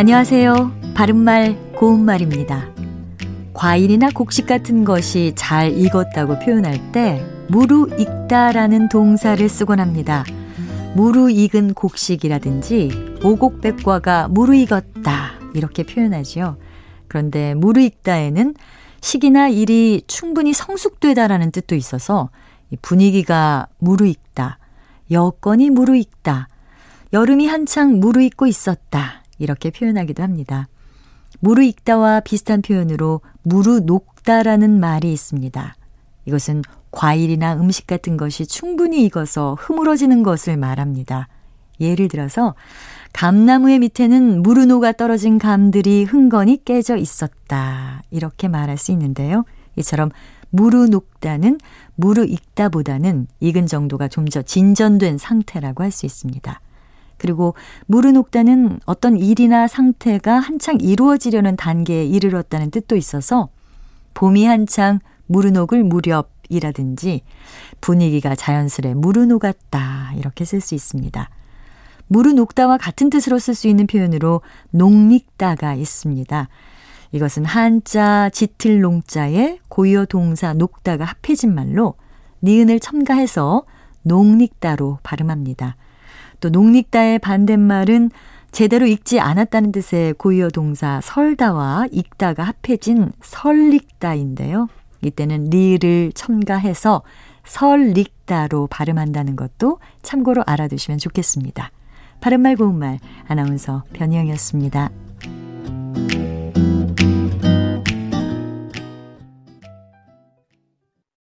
안녕하세요. 바른말 고운말입니다. 과일이나 곡식 같은 것이 잘 익었다고 표현할 때 무르익다라는 동사를 쓰곤 합니다. 무르익은 곡식이라든지 오곡백과가 무르익었다 이렇게 표현하지요. 그런데 무르익다에는 시기나 일이 충분히 성숙되다라는 뜻도 있어서 분위기가 무르익다, 여건이 무르익다, 여름이 한창 무르익고 있었다 이렇게 표현하기도 합니다. 무르 익다와 비슷한 표현으로 무르 녹다라는 말이 있습니다. 이것은 과일이나 음식 같은 것이 충분히 익어서 흐물어지는 것을 말합니다. 예를 들어서 감나무의 밑에는 무르노가 떨어진 감들이 흥건히 깨져 있었다. 이렇게 말할 수 있는데요. 이처럼 무르녹다는 무르익다보다는 익은 정도가 좀 더 진전된 상태라고 할 수 있습니다. 그리고 물은 녹다는 어떤 일이나 상태가 한창 이루어지려는 단계에 이르렀다는 뜻도 있어서 봄이 한창 물은 녹을 무렵이라든지 분위기가 자연스레 물은 녹았다 이렇게 쓸 수 있습니다. 물은 녹다와 같은 뜻으로 쓸 수 있는 표현으로 녹닉다가 있습니다. 이것은 한자 짙을 농자에 고유 동사 녹다가 합해진 말로 니은을 첨가해서 녹닉다로 발음합니다. 또 농익다의 반대말은 제대로 읽지 않았다는 뜻의 고유어 동사 설다와 읽다가 합해진 설릭다인데요. 이때는 리를 첨가해서 설릭다로 발음한다는 것도 참고로 알아두시면 좋겠습니다. 바른말 고운말 아나운서 변희영이었습니다.